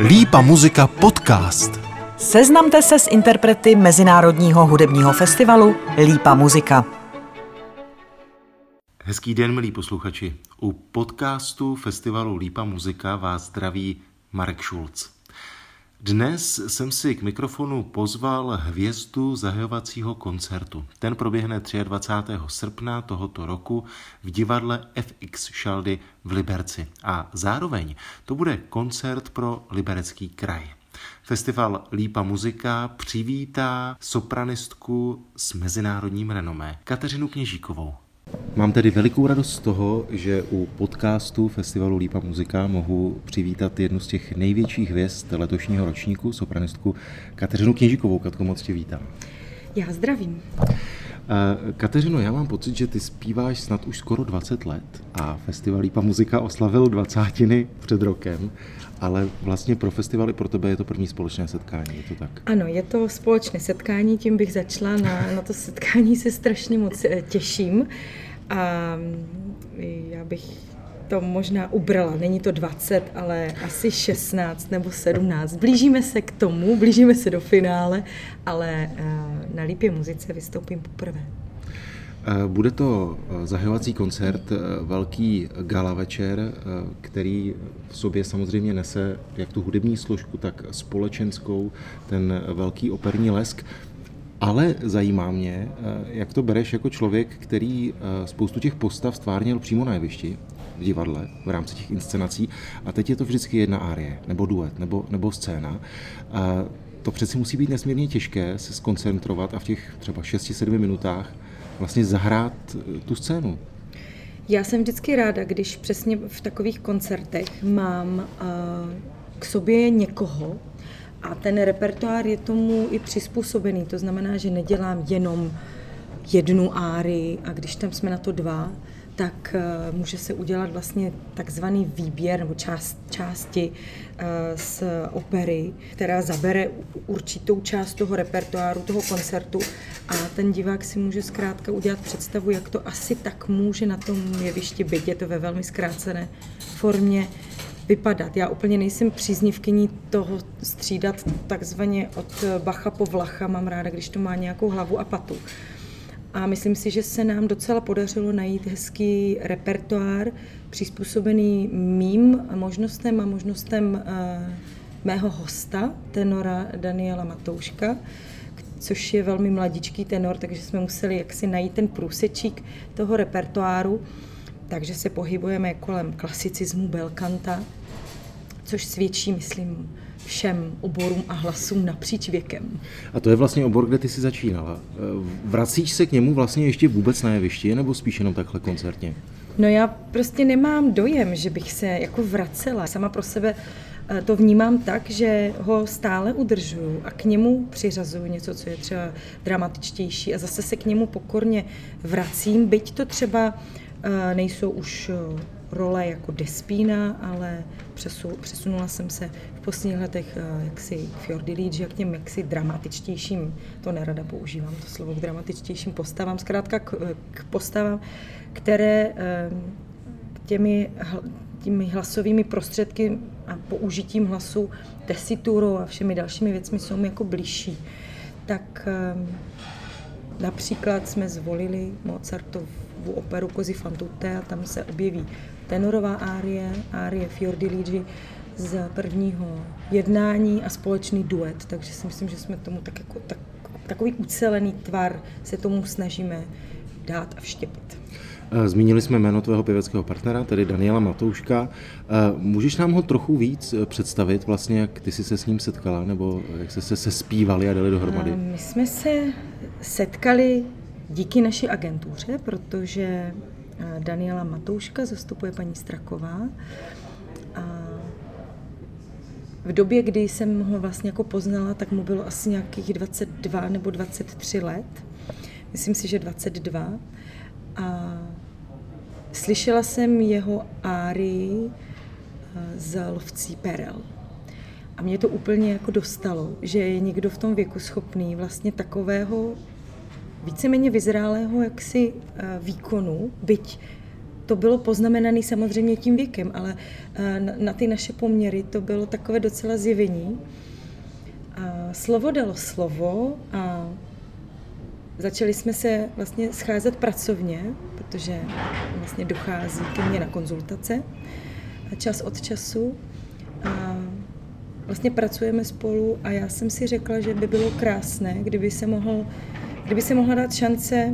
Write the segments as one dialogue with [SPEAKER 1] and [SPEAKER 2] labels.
[SPEAKER 1] Lípa muzika podcast.
[SPEAKER 2] Seznamte se s interprety Mezinárodního hudebního festivalu Lípa muzika.
[SPEAKER 3] Hezký den, milí posluchači. U podcastu festivalu Lípa muzika vás zdraví Marek Šulc. Dnes jsem si k mikrofonu pozval hvězdu zahajovacího koncertu. Ten proběhne 23. srpna tohoto roku v divadle FX Šaldy v Liberci. A zároveň to bude koncert pro liberecký kraj. Festival Lípa muzika přivítá sopranistku s mezinárodním renomé Kateřinu Kněžíkovou. Mám tedy velikou radost z toho, že u podcastu Festivalu Lípa muzika mohu přivítat jednu z těch největších hvězd letošního ročníku, sopranistku Kateřinu Kněžíkovou. Katko, moc tě vítám.
[SPEAKER 4] Já zdravím.
[SPEAKER 3] Kateřino, já mám pocit, že ty zpíváš snad už skoro 20 let a festival Lípa muzika oslavil 20. před rokem, ale vlastně pro festivaly pro tebe je to první společné setkání, je to tak?
[SPEAKER 4] Ano, je to společné setkání, tím bych začala. Na, na to setkání se strašně moc eh, těším a já bych to možná ubrala. Není to 20, ale asi 16 nebo 17. Blížíme se k tomu, blížíme se do finále, ale eh, na Lípě muzice vystoupím poprvé.
[SPEAKER 3] Eh, bude to eh, zahajovací koncert, velký gala večer, který v sobě samozřejmě nese jak tu hudební složku, tak společenskou, ten velký operní lesk. Ale zajímá mě, jak to bereš jako člověk, který spoustu těch postav stvárnil přímo na jevišti, v divadle v rámci těch inscenací a teď je to vždycky jedna árie, nebo duet, nebo, nebo scéna. A to přeci musí být nesmírně těžké se skoncentrovat a v těch třeba 6-7 minutách vlastně zahrát eh, tu scénu.
[SPEAKER 4] Já jsem vždycky ráda, když přesně v takových koncertech mám k sobě někoho a ten repertoár je tomu i přizpůsobený. To znamená, že nedělám jenom jednu árii a když tam jsme na to dva, tak eh, může se udělat vlastně takzvaný výběr nebo část, části eh, z opery, která zabere určitou část toho repertoáru, toho koncertu a ten divák si může zkrátka udělat představu, jak to asi tak může na tom jevišti být. Je to ve velmi zkrácené formě vypadat. Já úplně nejsem příznivkyní toho střídat takzvaně od Bacha po Vlacha. Mám ráda, když to má nějakou hlavu a patu. A myslím si, že se nám docela podařilo najít hezký repertoár přizpůsobený mým možnostem a možnostem uh, mého hosta, tenora Daniela Matouška, což je velmi mladičký tenor, takže jsme museli jaksi najít ten průsečík toho repertoáru. Takže se pohybujeme kolem klasicismu belkanta, což svědčí, myslím, všem oborům a hlasům napříč věkem.
[SPEAKER 3] A to je vlastně obor, kde ty jsi začínala. Vracíš se k němu vlastně ještě vůbec na jevišti, nebo spíš jenom takhle koncertně?
[SPEAKER 4] No já prostě nemám dojem, že bych se jako vracela. Sama pro sebe eh, to vnímám tak, že ho stále udržuju a k němu přiřazuju něco, co je třeba dramatičtější a zase se k němu pokorně vracím, byť to třeba eh, nejsou už eh, role jako despína, ale přesunula jsem se v posledních letech eh, jaksi Fjordilíč a k těm jaksi dramatičtějším, to nerada používám, to slovo k dramatičtějším postavám, zkrátka k, k postavám, které eh, těmi, těmi hlasovými prostředky a použitím hlasu, tesiturou a všemi dalšími věcmi jsou mi jako blížší. Tak eh, například jsme zvolili Mozartovu operu Kozy fan tutte a tam se objeví tenorová árie, árie Fiordiligi z prvního jednání a společný duet, takže si myslím, že jsme tomu tak jako, tak, takový ucelený tvar se tomu snažíme dát a vštěpit.
[SPEAKER 3] Eh, zmínili jsme jméno tvého pěveckého partnera, tedy Daniela Matouška. Eh, můžeš nám ho trochu víc eh, představit, vlastně, jak ty jsi se s ním setkala, nebo jak jste se sespívali a dali dohromady?
[SPEAKER 4] My jsme se setkali díky naší agentuře, protože Daniela Matouška zastupuje paní Straková. A v době, kdy jsem ho vlastně jako poznala, tak mu bylo asi nějakých 22 nebo 23 let. Myslím si, že 22. A slyšela jsem jeho árii z lovcí perel. A mě to úplně jako dostalo, že je někdo v tom věku schopný vlastně takového víceméně vyzrálého jaksi eh, výkonu, byť to bylo poznamenané samozřejmě tím věkem, ale na, na ty naše poměry to bylo takové docela zjevení. A slovo dalo slovo a začali jsme se vlastně scházet pracovně, protože vlastně dochází ke mně na konzultace a čas od času. A vlastně pracujeme spolu a já jsem si řekla, že by bylo krásné, kdyby se, mohl, kdyby se mohla dát šance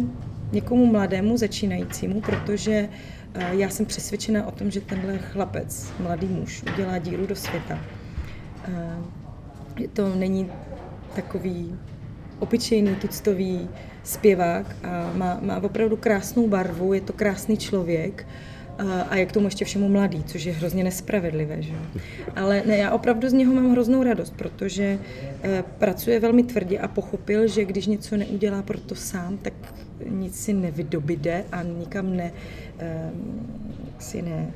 [SPEAKER 4] někomu mladému, začínajícímu, protože eh, já jsem přesvědčena o tom, že tenhle chlapec, mladý muž, udělá díru do světa. Eh, to není takový obyčejný tuctový zpěvák a má, má opravdu krásnou barvu, je to krásný člověk a je k tomu ještě všemu mladý, což je hrozně nespravedlivé. Že? Ale ne, já opravdu z něho mám hroznou radost, protože eh, pracuje velmi tvrdě a pochopil, že když něco neudělá pro to sám, tak nic si nevydobide a nikam ne, eh, si ne,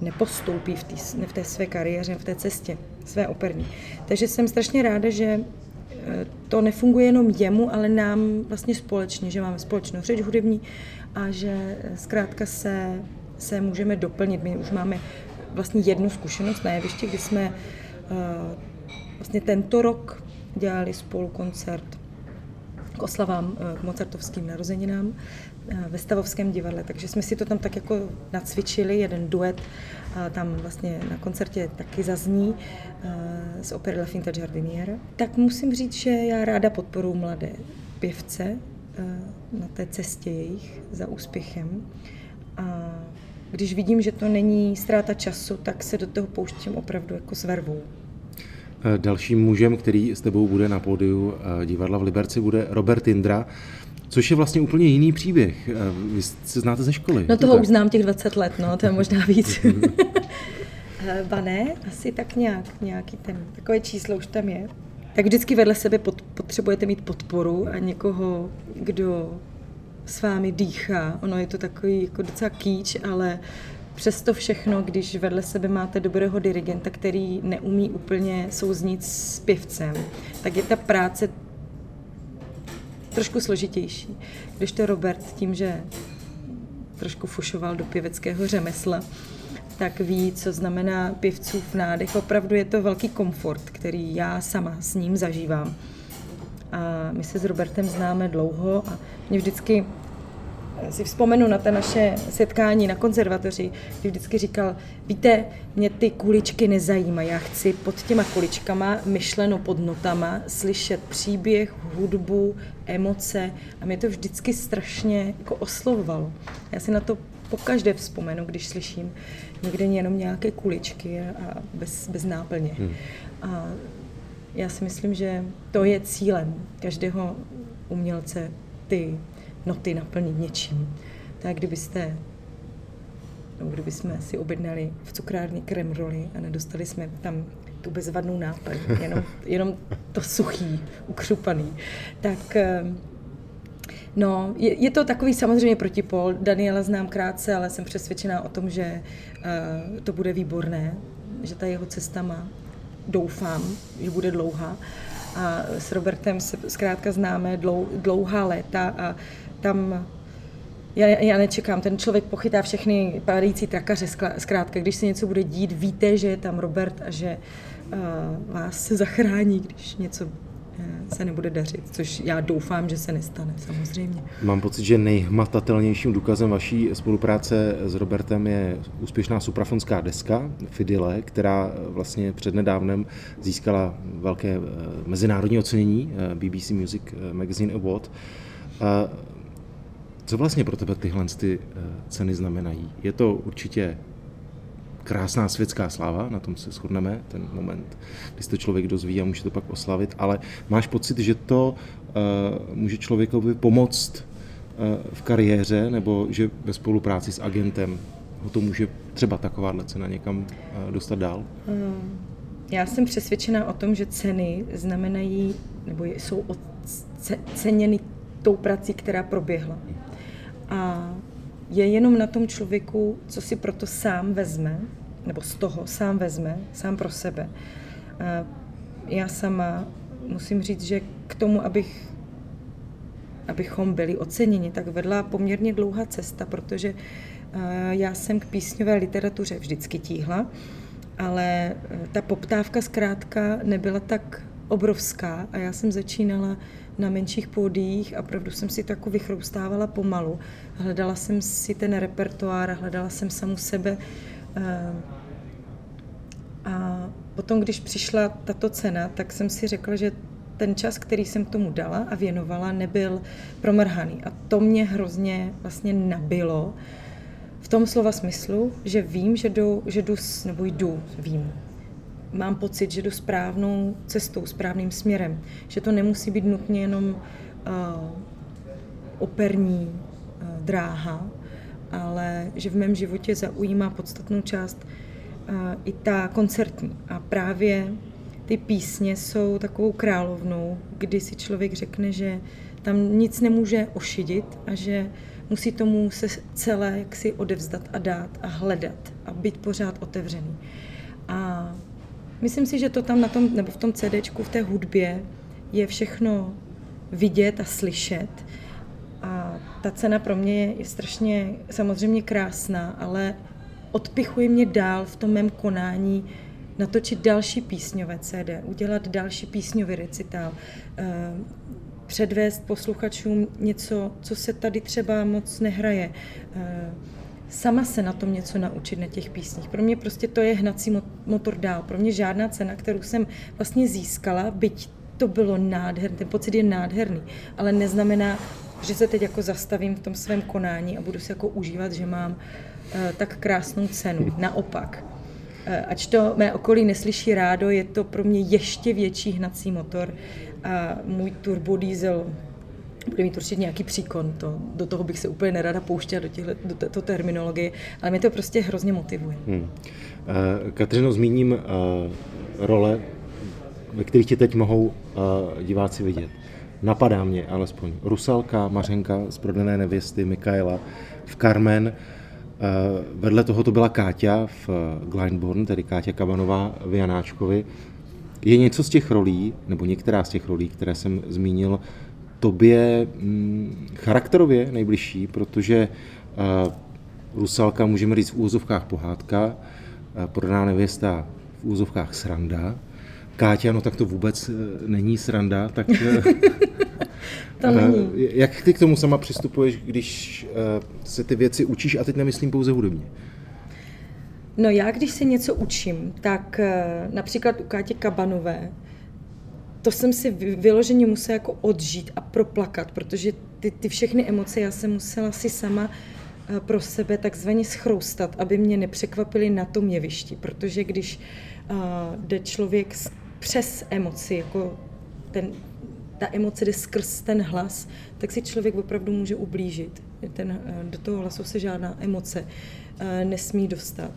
[SPEAKER 4] nepostoupí v, tý, v té své kariéře, v té cestě své operní. Takže jsem strašně ráda, že eh, to nefunguje jenom jemu, ale nám vlastně společně, že máme společnou řeč hudební a že zkrátka se se můžeme doplnit. My už máme vlastně jednu zkušenost na jevišti, kdy jsme uh, vlastně tento rok dělali spolu koncert k oslavám, eh, k mozartovským narozeninám eh, ve Stavovském divadle, takže jsme si to tam tak jako nacvičili, jeden duet, tam vlastně na koncertě taky zazní z opery La Finta Giardiniera. Tak musím říct, že já ráda podporu mladé pěvce na té cestě jejich za úspěchem. A když vidím, že to není ztráta času, tak se do toho pouštím opravdu jako s vervou.
[SPEAKER 3] Eh, dalším mužem, který s tebou bude na pódiu eh, divadla v Liberci, bude Robert Indra, což je vlastně úplně jiný příběh. Eh, vy se znáte ze školy.
[SPEAKER 4] No toho to už znám těch 20 let, no, to je možná víc. Ba ne, asi tak nějak, nějaký ten, takové číslo už tam je. Tak vždycky vedle sebe pot, potřebujete mít podporu a někoho, kdo s vámi dýchá. Ono je to takový jako docela kýč, ale přesto všechno, když vedle sebe máte dobrého dirigenta, který neumí úplně souznít s pěvcem, tak je ta práce trošku složitější. Když to Robert tím, že trošku fušoval do pěveckého řemesla, tak ví, co znamená pěvcův nádech. Opravdu je to velký komfort, který já sama s ním zažívám. A my se s Robertem známe dlouho a mě vždycky si vzpomenu na ta naše setkání na konzervatoři, kdy vždycky říkal, víte, mě ty kuličky nezajímají, já chci pod těma kuličkama, myšleno pod notama, slyšet příběh, hudbu, emoce a mě to vždycky strašně jako oslovovalo. Já si na to pokaždé vzpomenu, když slyším někde jenom nějaké kuličky a bez, bez náplně. Hmm. A já si myslím, že to je cílem každého umělce ty noty naplnit něčím. Tak kdybyste no, kdyby jsme si objednali v cukrárně krem roli a nedostali jsme tam tu bezvadnou náplň, jenom, jenom to suchý, ukřupaný, tak ehm, No, je, je to takový samozřejmě protipol. Daniela znám krátce, ale jsem přesvědčená o tom, že uh, to bude výborné, že ta jeho cesta má, doufám, že bude dlouhá. A s Robertem se zkrátka známe dlou, dlouhá léta a tam já, já nečekám, ten člověk pochytá všechny padající trakaře, zkrátka, když se něco bude dít, víte, že je tam Robert a že uh, vás zachrání, když něco se nebude dařit, což já doufám, že se nestane, samozřejmě.
[SPEAKER 3] Mám pocit, že nejhmatatelnějším důkazem vaší spolupráce s Robertem je úspěšná suprafonská deska Fidile, která vlastně přednedávnem získala velké mezinárodní ocenění BBC Music Magazine Award. Co vlastně pro tebe tyhle ty eh, ceny znamenají? Je to určitě krásná světská sláva, na tom se shodneme, ten moment, kdy se to člověk dozví a může to pak oslavit, ale máš pocit, že to uh, může člověkovi pomoct uh, v kariéře, nebo že ve spolupráci s agentem ho to může třeba takováhle cena někam uh, dostat dál?
[SPEAKER 4] Já jsem přesvědčená o tom, že ceny znamenají, nebo jsou ceněny tou prací, která proběhla. A je jenom na tom člověku, co si proto sám vezme, nebo z toho sám vezme, sám pro sebe. Já sama musím říct, že k tomu, abych, abychom byli oceněni, tak vedla poměrně dlouhá cesta, protože Já jsem k písňové literatuře vždycky tíhla, ale ta poptávka zkrátka nebyla tak obrovská a já jsem začínala na menších pódiích a opravdu jsem si to jako vychroustávala pomalu. Hledala jsem si ten repertoár, hledala jsem samu sebe. Eh, a potom, když přišla tato cena, tak jsem si řekla, že ten čas, který jsem tomu dala a věnovala, nebyl promrhaný. A to mě hrozně vlastně nabilo v tom slova smyslu, že vím, že jdu, že jdu nebo jdu, vím, mám pocit, že jdu správnou cestou, správným směrem. Že to nemusí být nutně jenom uh, operní uh, dráha, ale že v mém životě zaujímá podstatnou část uh, i ta koncertní. A právě ty písně jsou takovou královnou, kdy si člověk řekne, že tam nic nemůže ošidit a že musí tomu se celé jaksi odevzdat a dát a hledat a být pořád otevřený. A Myslím si, že to tam na tom, nebo v tom CDčku, v té hudbě je všechno vidět a slyšet. A ta cena pro mě je, strašně samozřejmě krásná, ale odpichuje mě dál v tom mém konání natočit další písňové CD, udělat další písňový recitál, eh, předvést posluchačům něco, co se tady třeba moc nehraje, eh, sama se na tom něco naučit na těch písních. Pro mě prostě to je hnací motor dál. Pro mě žádná cena, kterou jsem vlastně získala, byť to bylo nádherné, ten pocit je nádherný, ale neznamená, že se teď jako zastavím v tom svém konání a budu si jako užívat, že mám uh, tak krásnou cenu. Naopak, uh, ač to mé okolí neslyší rádo, je to pro mě ještě větší hnací motor a můj turbodiesel bude mít určitě nějaký příkon. To, do toho bych se úplně nerada pouštěla do, těchto, do této terminologie, ale mě to prostě hrozně motivuje. Hmm. Uh,
[SPEAKER 3] Kateřino, zmíním uh, role, ve kterých tě teď mohou uh, diváci vidět. Napadá mě alespoň Rusalka, Mařenka z Prodané nevěsty, Mikaela v Carmen. Vedle toho to byla Káťa v Glyndebourne, tedy Káťa Kabanová v Janáčkovi. Je něco z těch rolí, nebo některá z těch rolí, které jsem zmínil, tobě mm, charakterově nejbližší, protože uh, Rusalka můžeme říct v úzovkách pohádka, uh, prodaná nevěsta v úzovkách sranda, Káťa, no tak to vůbec uh, není sranda, tak
[SPEAKER 4] to není.
[SPEAKER 3] jak ty k tomu sama přistupuješ, když se ty věci učíš, a teď nemyslím pouze hudebně?
[SPEAKER 4] No já, když se něco učím, tak například u Kátě Kabanové, to jsem si vyloženě musela jako odžít a proplakat, protože ty, ty všechny emoce já jsem musela si sama eh, pro sebe takzvaně schroustat, aby mě nepřekvapily na tom jevišti, protože když uh, jde člověk přes emoci, jako ten, ta emoce jde skrz ten hlas, tak si člověk opravdu může ublížit. Ten, uh, do toho hlasu se žádná emoce nesmí dostat.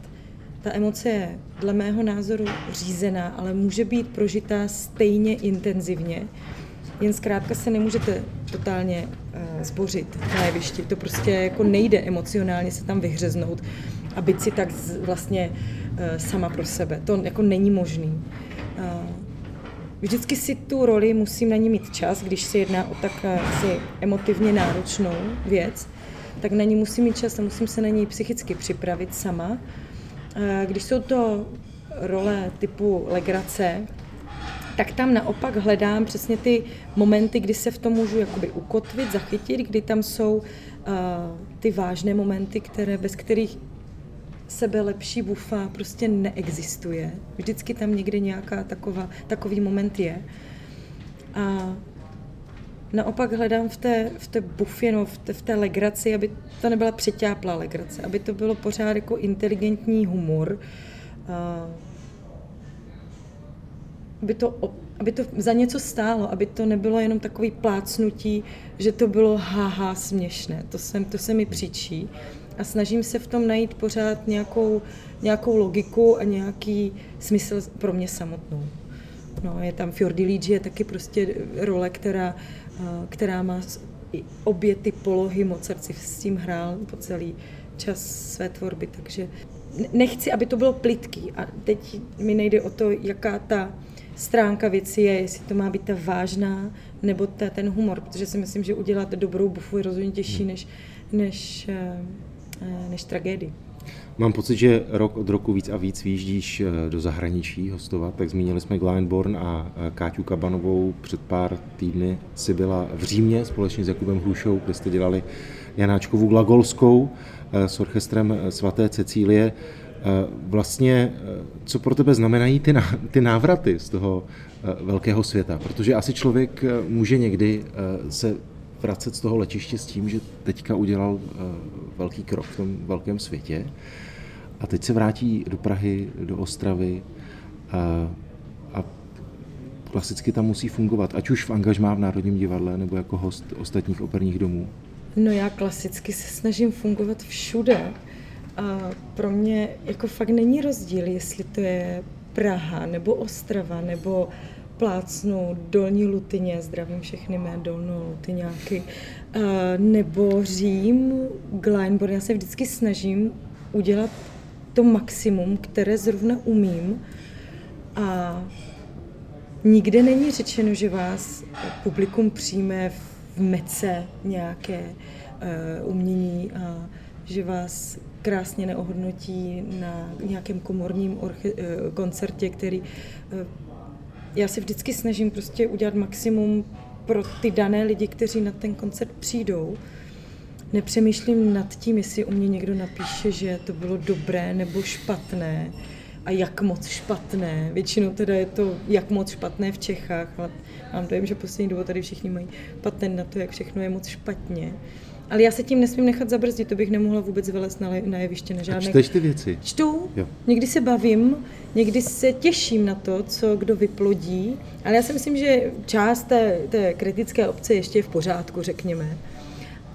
[SPEAKER 4] Ta emoce je dle mého názoru řízená, ale může být prožitá stejně intenzivně. Jen zkrátka se nemůžete totálně uh, zbořit na jevišti. To prostě jako nejde emocionálně se tam vyhřeznout a být si tak vlastně uh, sama pro sebe. To jako není možný. Uh, vždycky si tu roli musím na ní mít čas, když se jedná o tak si emotivně náročnou věc, tak na ní musím mít čas a musím se na ní psychicky připravit sama když jsou to role typu legrace, tak tam naopak hledám přesně ty momenty, kdy se v tom můžu jakoby ukotvit, zachytit, kdy tam jsou uh, ty vážné momenty, které, bez kterých sebe lepší bufa prostě neexistuje. Vždycky tam někde nějaká taková, takový moment je. A naopak hledám v té, v té bufě, no, v, té, v té legraci, aby to nebyla přeťáplá legrace, aby to bylo pořád jako inteligentní humor, aby to, aby to za něco stálo, aby to nebylo jenom takový plácnutí, že to bylo haha směšné. To se, to se mi příčí a snažím se v tom najít pořád nějakou, nějakou logiku a nějaký smysl pro mě samotnou. No, je tam Fiordiligi, je taky prostě role, která která má obě ty polohy. Mozart si s tím hrál po celý čas své tvorby, takže nechci, aby to bylo plitký. A teď mi nejde o to, jaká ta stránka věci je, jestli to má být ta vážná, nebo ta, ten humor, protože si myslím, že udělat dobrou bufu je rozhodně těžší, než, než, eh, než tragédii.
[SPEAKER 3] Mám pocit, že rok od roku víc a víc výjíždíš eh, do zahraničí hostovat, tak zmínili jsme Glyndborn a eh, Káťu Kabanovou. Před pár týdny si byla v Římě společně s Jakubem Hlušou, kde jste dělali Janáčkovu Glagolskou eh, s orchestrem svaté Cecílie. Vlastně, co pro tebe znamenají ty, ty návraty z toho velkého světa? Protože asi člověk může někdy se vracet z toho letiště s tím, že teďka udělal velký krok v tom velkém světě a teď se vrátí do Prahy, do Ostravy a, a klasicky tam musí fungovat, ať už v angažmá v Národním divadle nebo jako host ostatních operních domů.
[SPEAKER 4] No já klasicky se snažím fungovat všude. A pro mě jako fakt není rozdíl, jestli to je Praha nebo Ostrava nebo plácnu Dolní Lutyně, zdravím všechny mé dolno Lutyňáky, nebo Řím, Gleinborn. Já se vždycky snažím udělat to maximum, které zrovna umím a nikde není řečeno, že vás publikum přijme v mece nějaké uh, umění a že vás krásně neohodnotí na nějakém komorním orche- uh, koncertě, který uh, já se vždycky snažím prostě udělat maximum pro ty dané lidi, kteří na ten koncert přijdou. Nepřemýšlím nad tím, jestli u mě někdo napíše, že to bylo dobré nebo špatné a jak moc špatné. Většinou teda je to jak moc špatné v Čechách, ale mám dojem, že poslední dobou tady všichni mají patent na to, jak všechno je moc špatně. Ale já se tím nesmím nechat zabrzdit, to bych nemohla vůbec vylézt na, na jeviště na žádné.
[SPEAKER 3] čteš ty věci?
[SPEAKER 4] Čtu, jo. někdy se bavím, někdy se těším na to, co kdo vyplodí, ale já si myslím, že část té, té kritické obce ještě je v pořádku, řekněme.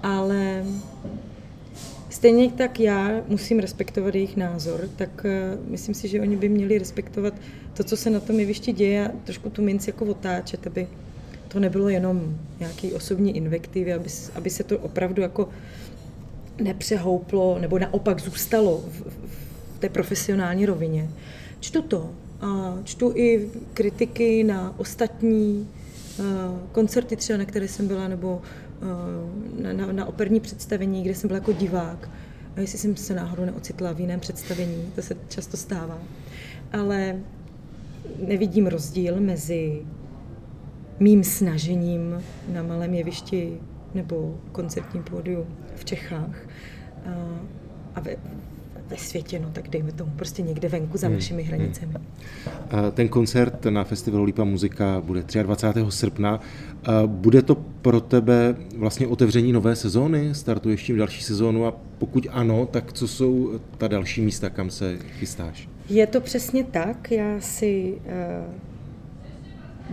[SPEAKER 4] Ale stejně tak já musím respektovat jejich názor, tak uh, myslím si, že oni by měli respektovat to, co se na tom jevišti děje a trošku tu minci jako otáčet, aby to nebylo jenom nějaký osobní invektivy, aby, aby se to opravdu jako nepřehouplo, nebo naopak zůstalo v, v té profesionální rovině. Čtu to a čtu i kritiky na ostatní uh, koncerty třeba, na které jsem byla, nebo na, na, na operní představení, kde jsem byla jako divák. A jestli jsem se náhodou neocitla v jiném představení, to se často stává. Ale nevidím rozdíl mezi mým snažením na malém jevišti nebo koncertním pódiu v Čechách a ve, ve světě, no tak dejme tomu prostě někde venku za hmm. našimi hmm. hranicemi.
[SPEAKER 3] Ten koncert na festivalu Lípa muzika bude 23. srpna. Bude to pro tebe vlastně otevření nové sezóny? Startuješ tím další sezónu a pokud ano, tak co jsou ta další místa, kam se chystáš?
[SPEAKER 4] Je to přesně tak. Já si uh,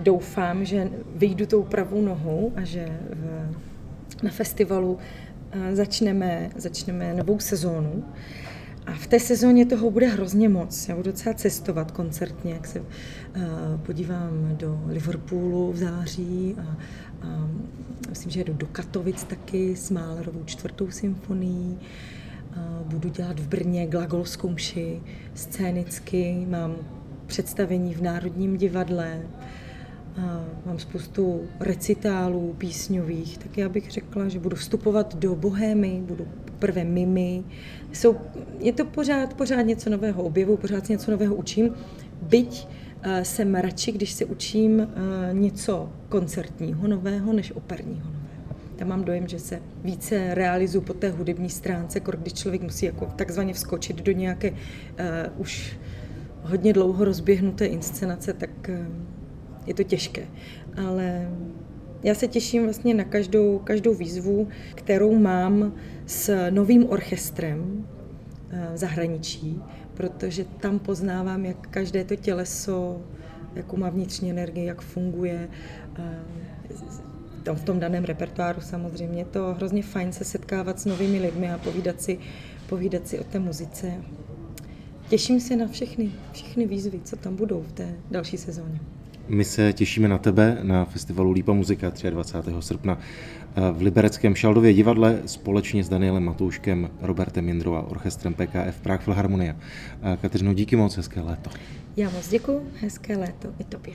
[SPEAKER 4] doufám, že vyjdu tou pravou nohou a že v, na festivalu začneme, začneme novou sezónu. A v té sezóně toho bude hrozně moc. Já budu docela cestovat koncertně, jak se uh, podívám do Liverpoolu v září a, a myslím, že jedu do Katovic taky s Málerovou čtvrtou symfonií. Uh, budu dělat v Brně glagolskou mši scénicky, mám představení v Národním divadle, mám spoustu recitálů písňových, tak já bych řekla, že budu vstupovat do bohémy, budu prvé mimy. Jsou, je to pořád, pořád něco nového objevu, pořád něco nového učím, byť uh, jsem radši, když se učím uh, něco koncertního nového, než operního nového. Tam mám dojem, že se více realizuju po té hudební stránce, když člověk musí jako takzvaně vskočit do nějaké uh, už hodně dlouho rozběhnuté inscenace, tak uh, je to těžké. Ale já se těším vlastně na každou, každou výzvu, kterou mám s novým orchestrem eh, v zahraničí, protože tam poznávám, jak každé to těleso, jakou má vnitřní energii, jak funguje. Eh, v tom daném repertoáru samozřejmě je to hrozně fajn se setkávat s novými lidmi a povídat si, povídat si o té muzice. Těším se na všechny, všechny výzvy, co tam budou v té další sezóně.
[SPEAKER 3] My se těšíme na tebe na festivalu Lípa muzika 23. srpna v Libereckém Šaldově divadle společně s Danielem Matouškem, Robertem Mindrou a orchestrem PKF Prague Filharmonia. Kateřino, díky moc, hezké léto.
[SPEAKER 4] Já moc děkuji, hezké léto i tobě.